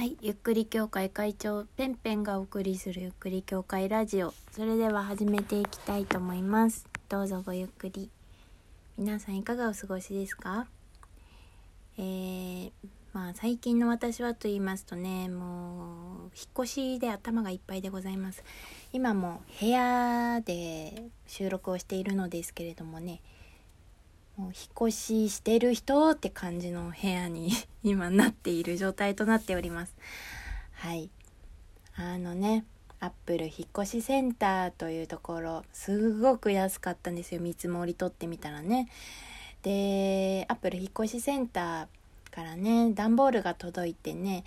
はい、ゆっくり協会会長ペンペンがお送りするゆっくり協会ラジオ。それでは始めていきたいと思います。どうぞごゆっくり。皆さんいかがお過ごしですか？えー、まあ最近の私はと言いますとねもう引っ越しで頭がいっぱいでございます。今も部屋で収録をしているのですけれどもねもう引っ越ししてる人って感じの部屋に 今なっている状態となっております。はい。あのね、アップル引っ越しセンターというところ、すごく安かったんですよ。見積もり取ってみたらね。で、アップル引っ越しセンターからね、段ボールが届いてね、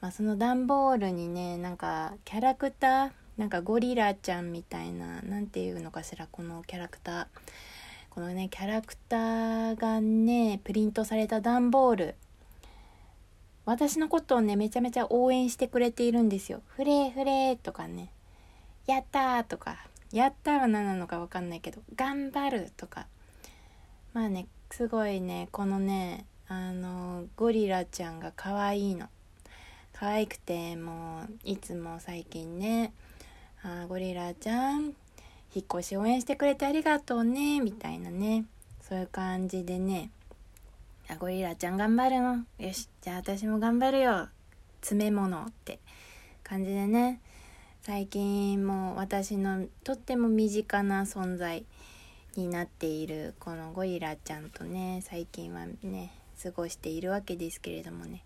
まあ、その段ボールにね、なんかキャラクター、なんかゴリラちゃんみたいな、なんていうのかしら、このキャラクター。このねキャラクターがねプリントされた段ボール。私のことをねめちゃめちゃ応援してくれているんですよ。フレーフレーとかね。やったとか。やったは何なのか分かんないけど頑張るとか。まあねすごいねこのねあのゴリラちゃんが可愛いの。可愛くてもういつも最近ねあゴリラちゃん引っ越し応援してくれてありがとうねみたいなね。そういう感じでね。あゴリラちゃん頑張るの。よしじゃあ私も頑張るよ。詰め物って。感じでね。最近もう私のとっても身近な存在になっているこのゴリラちゃんとね最近はね過ごしているわけですけれどもね。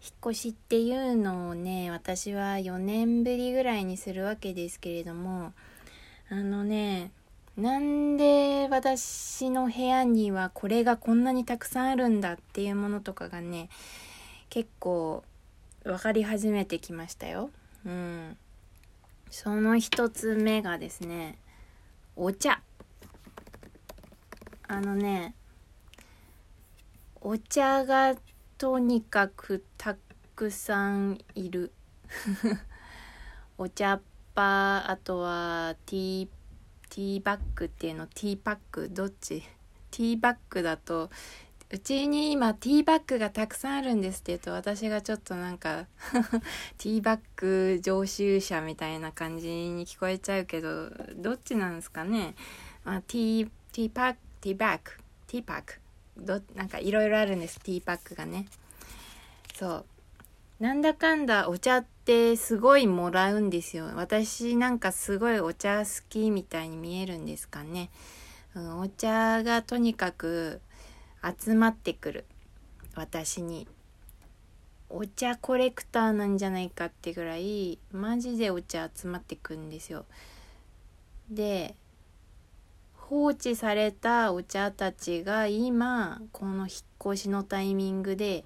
引っ越しっていうのをね私は4年ぶりぐらいにするわけですけれどもあのねなんで私の部屋にはこれがこんなにたくさんあるんだっていうものとかがね結構分かり始めてきましたよ。うん。その一つ目がですねお茶。あのねお茶がとにかくたくさんいる。お茶パーあとはティーティーバッグっていうのティーパックどっち？ティーバッグだとうちに今ティーバッグがたくさんあるんですって言うと私がちょっとなんか ティーバッグ常習者みたいな感じに聞こえちゃうけどどっちなんですかね、まあ、ティーティーパックティーバッグティーパックどなんかいろいろあるんですティーパックがね。そう。なんだかんだお茶ってすごいもらうんですよ。私なんかすごいお茶好きみたいに見えるんですかね。うん、お茶がとにかく集まってくる。私に。お茶コレクターなんじゃないかってぐらいマジでお茶集まってくんですよ。で放置されたお茶たちが今この引っ越しのタイミングで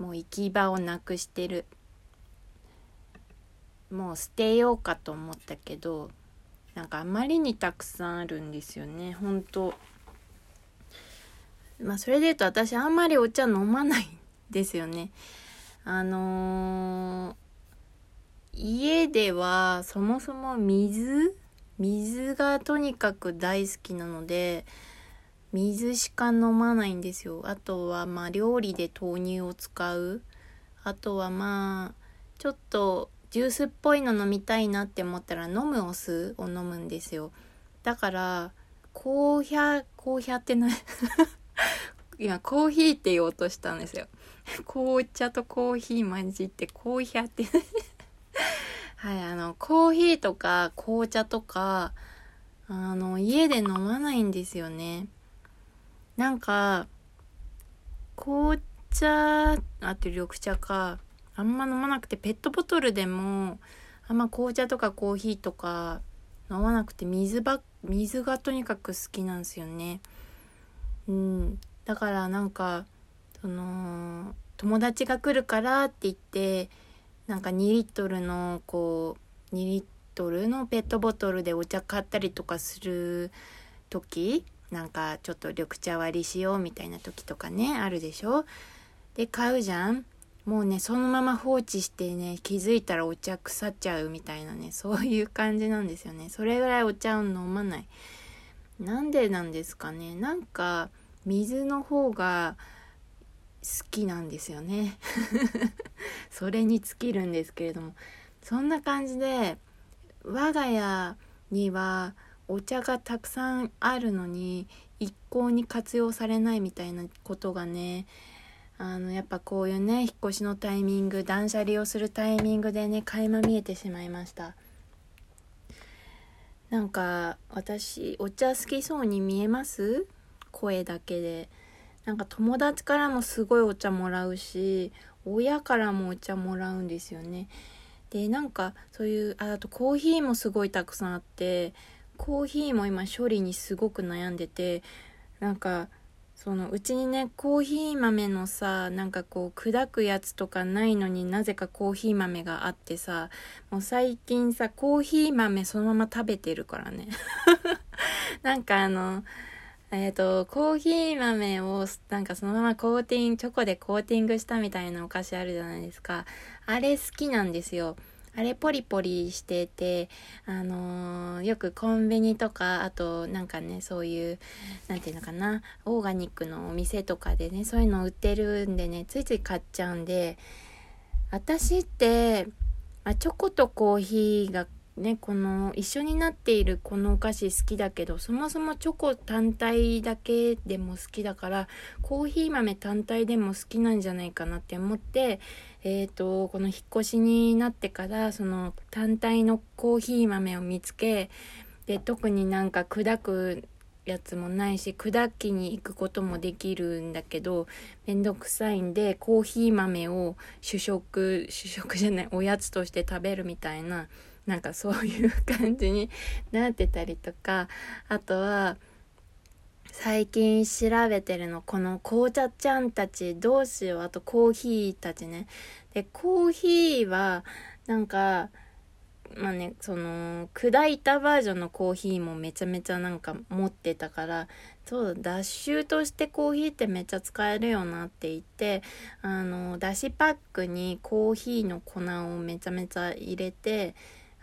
もう行き場をなくしてるもう捨てようかと思ったけどなんかあまりにたくさんあるんですよね。本当。まあそれで言うと私あんまりお茶飲まないんですよね。あのー、家ではそもそも水水がとにかく大好きなので水しか飲まないんですよ。あとはまあ料理で豆乳を使う。あとはまあちょっとジュースっぽいの飲みたいなって思ったら飲むお酢を飲むんですよ。だからコーヒャコーヒャってな い今コーヒーって言おうとしたんですよ。紅茶とコーヒー混じってコーヒャって はいあのコーヒーとか紅茶とかあの家で飲まないんですよね。なんか紅茶あと緑茶か。あんま飲まなくてペットボトルでもあんま紅茶とかコーヒーとか飲まなくて水ば水がとにかく好きなんですよね。うん、だからなんかその友達が来るからって言ってなんか2リットルのこう2リットルのペットボトルでお茶買ったりとかする時なんかちょっと緑茶割りしようみたいな時とかねあるでしょ？で買うじゃん。もうねそのまま放置してね気づいたらお茶腐っちゃうみたいなねそういう感じなんですよね。それぐらいお茶を飲まない。なんでなんですかね。なんか水の方が好きなんですよね。それに尽きるんですけれども。そんな感じで我が家にはお茶がたくさんあるのに一向に活用されないみたいなことがねあのやっぱこういうね引っ越しのタイミング断捨離をするタイミングでね垣間見えてしまいました。なんか私お茶好きそうに見えます？声だけで。なんか友達からもすごいお茶もらうし親からもお茶もらうんですよね。でなんかそういうああとコーヒーもすごいたくさんあってコーヒーも今処理にすごく悩んでてなんかそのうちにねコーヒー豆のさなんかこう砕くやつとかないのになぜかコーヒー豆があってさもう最近さコーヒー豆そのまま食べてるからね。なんかあのえっ、ー、とコーヒー豆をなんかそのままコーティングチョコでコーティングしたみたいなお菓子あるじゃないですか。あれ好きなんですよ。あれポリポリしてて、あのー、よくコンビニとか、あとなんかね、そういう、何て言うのかな、オーガニックのお店とかでね、そういうの売ってるんでね、ついつい買っちゃうんで、私って、まあ、チョコとコーヒーがね、この一緒になっているこのお菓子好きだけどそもそもチョコ単体だけでも好きだからコーヒー豆単体でも好きなんじゃないかなって思ってえーと、この引っ越しになってからその単体のコーヒー豆を見つけで特になんか砕くやつもないし砕きに行くこともできるんだけどめんどくさいんでコーヒー豆を主食主食じゃないおやつとして食べるみたいななんかそういう感じになってたりとかあとは最近調べてるのこの紅茶ちゃんたちどうしよう。あとコーヒーたちね。でコーヒーはなんかまあねその砕いたバージョンのコーヒーもめちゃめちゃなんか持ってたからそうだ脱臭としてコーヒーってめっちゃ使えるよなって言ってあのだしパックにコーヒーの粉をめちゃめちゃ入れて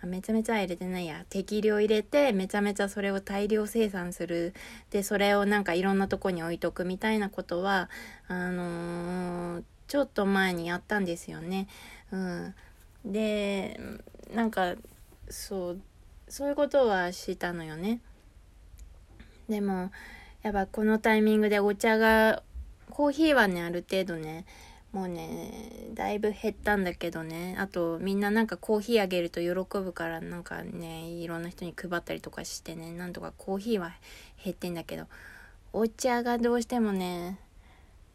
めちゃめちゃ入れてないや適量入れてめちゃめちゃそれを大量生産するでそれをなんかいろんなとこに置いとくみたいなことはあのー、ちょっと前にやったんですよね。うん、でなんかそうそういうことはしたのよね。でもやっぱこのタイミングでお茶がコーヒーはねある程度ねもうねだいぶ減ったんだけどね。あとみんななんかコーヒーあげると喜ぶからなんかねいろんな人に配ったりとかしてねなんとかコーヒーは減ってんだけどお茶がどうしてもね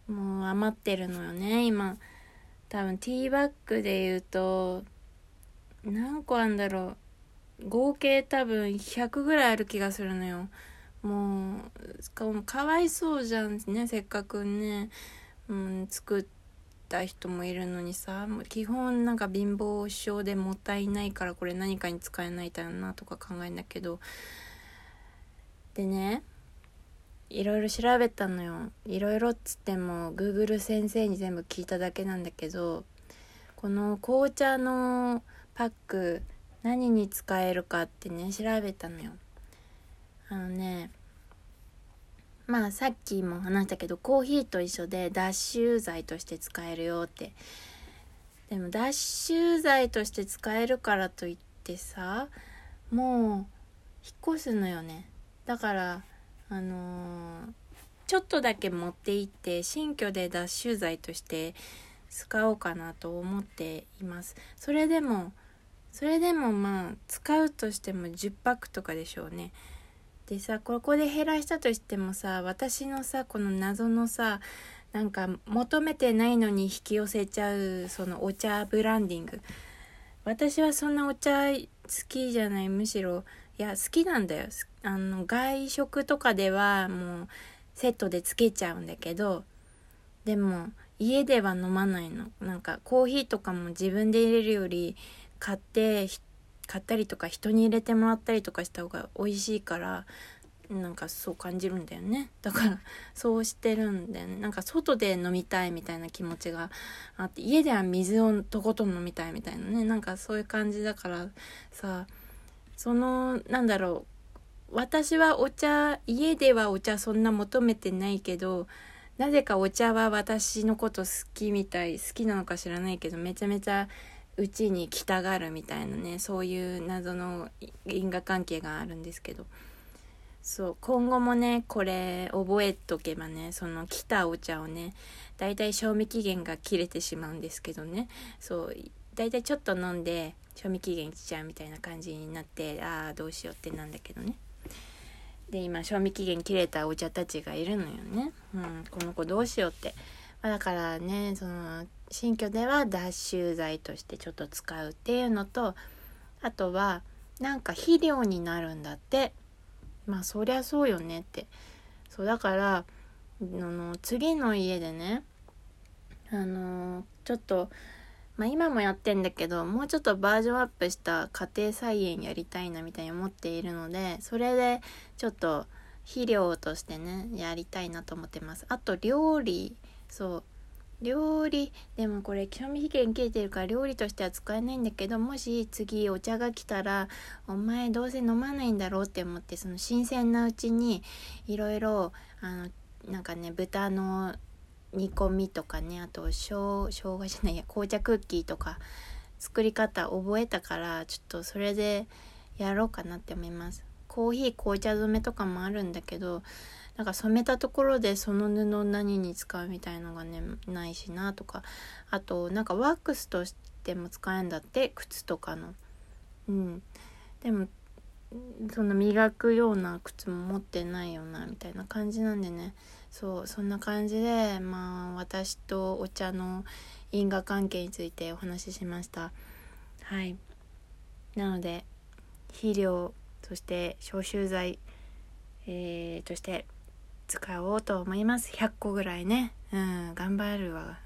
もう余ってるのよね今。多分ティーバッグで言うと何個あんだろう。合計多分100ぐらいある気がするのよ。もうかわいそうじゃんねせっかくね、うん、作ってた人もいるのにさ基本なんか貧乏症でもったいないからこれ何かに使えないだよなとか考えんだけどでねいろいろ調べたのよ。いろいろっつっても Google 先生に全部聞いただけなんだけどこの紅茶のパック何に使えるかってね調べたのよ。あのねまあさっきも話したけどコーヒーと一緒で脱臭剤として使えるよって。でも脱臭剤として使えるからといってさもう引っ越すのよね。だからあのー、ちょっとだけ持って行って新居で脱臭剤として使おうかなと思っています。それでもそれでもまあ使うとしても10パックとかでしょうね。でさここで減らしたとしてもさ私のさこの謎のさなんか求めてないのに引き寄せちゃうそのお茶ブランディング。私はそんなお茶好きじゃない。むしろいや好きなんだよ。あの外食とかではもうセットでつけちゃうんだけどでも家では飲まないの。なんかコーヒーとかも自分で入れるより買って買ったりとか人に入れてもらったりとかした方が美味しいからなんかそう感じるんだよね。だからそうしてるんだよね。なんか外で飲みたいみたいな気持ちがあって家では水をとことん飲みたいみたいなね。なんかそういう感じだからさそのなんだろう。私はお茶家ではお茶そんな求めてないけどなぜかお茶は私のこと好きみたい好きなのか知らないけどめちゃめちゃうちに来たがるみたいなねそういう謎の因果関係があるんですけど。そう今後もねこれ覚えとけばねその来たお茶をねだいたい賞味期限が切れてしまうんですけどね。そうだいたいちょっと飲んで賞味期限来ちゃうみたいな感じになってああどうしようってなんだけどね。で今賞味期限切れたお茶たちがいるのよね、うん、この子どうしようって、ま、だからねその新居では脱臭剤としてちょっと使うっていうのとあとはなんか肥料になるんだって。まあそりゃそうよねって。そうだからあの次の家でねあのちょっとまあ今もやってんだけどもうちょっとバージョンアップした家庭菜園やりたいなみたいに思っているのでそれでちょっと肥料としてねやりたいなと思ってます。あと料理。そう。料理でもこれ賞味期限切れてるから料理としては使えないんだけどもし次お茶が来たらお前どうせ飲まないんだろうって思ってその新鮮なうちにいろいろあのなんかね豚の煮込みとかねあとしょう生姜じゃないや紅茶クッキーとか作り方覚えたからちょっとそれでやろうかなって思います。コーヒー紅茶染めとかもあるんだけどなんか染めたところでその布を何に使うみたいのがねないしなとかあとなんかワックスとしても使えんだって靴とかの。うん。でもそんな磨くような靴も持ってないよなみたいな感じなんでね。そうそんな感じでまあ私とお茶の因果関係についてお話ししました。はい。なので肥料そして消臭剤、えー、として使おうと思います。100個ぐらいね。うん頑張るわ。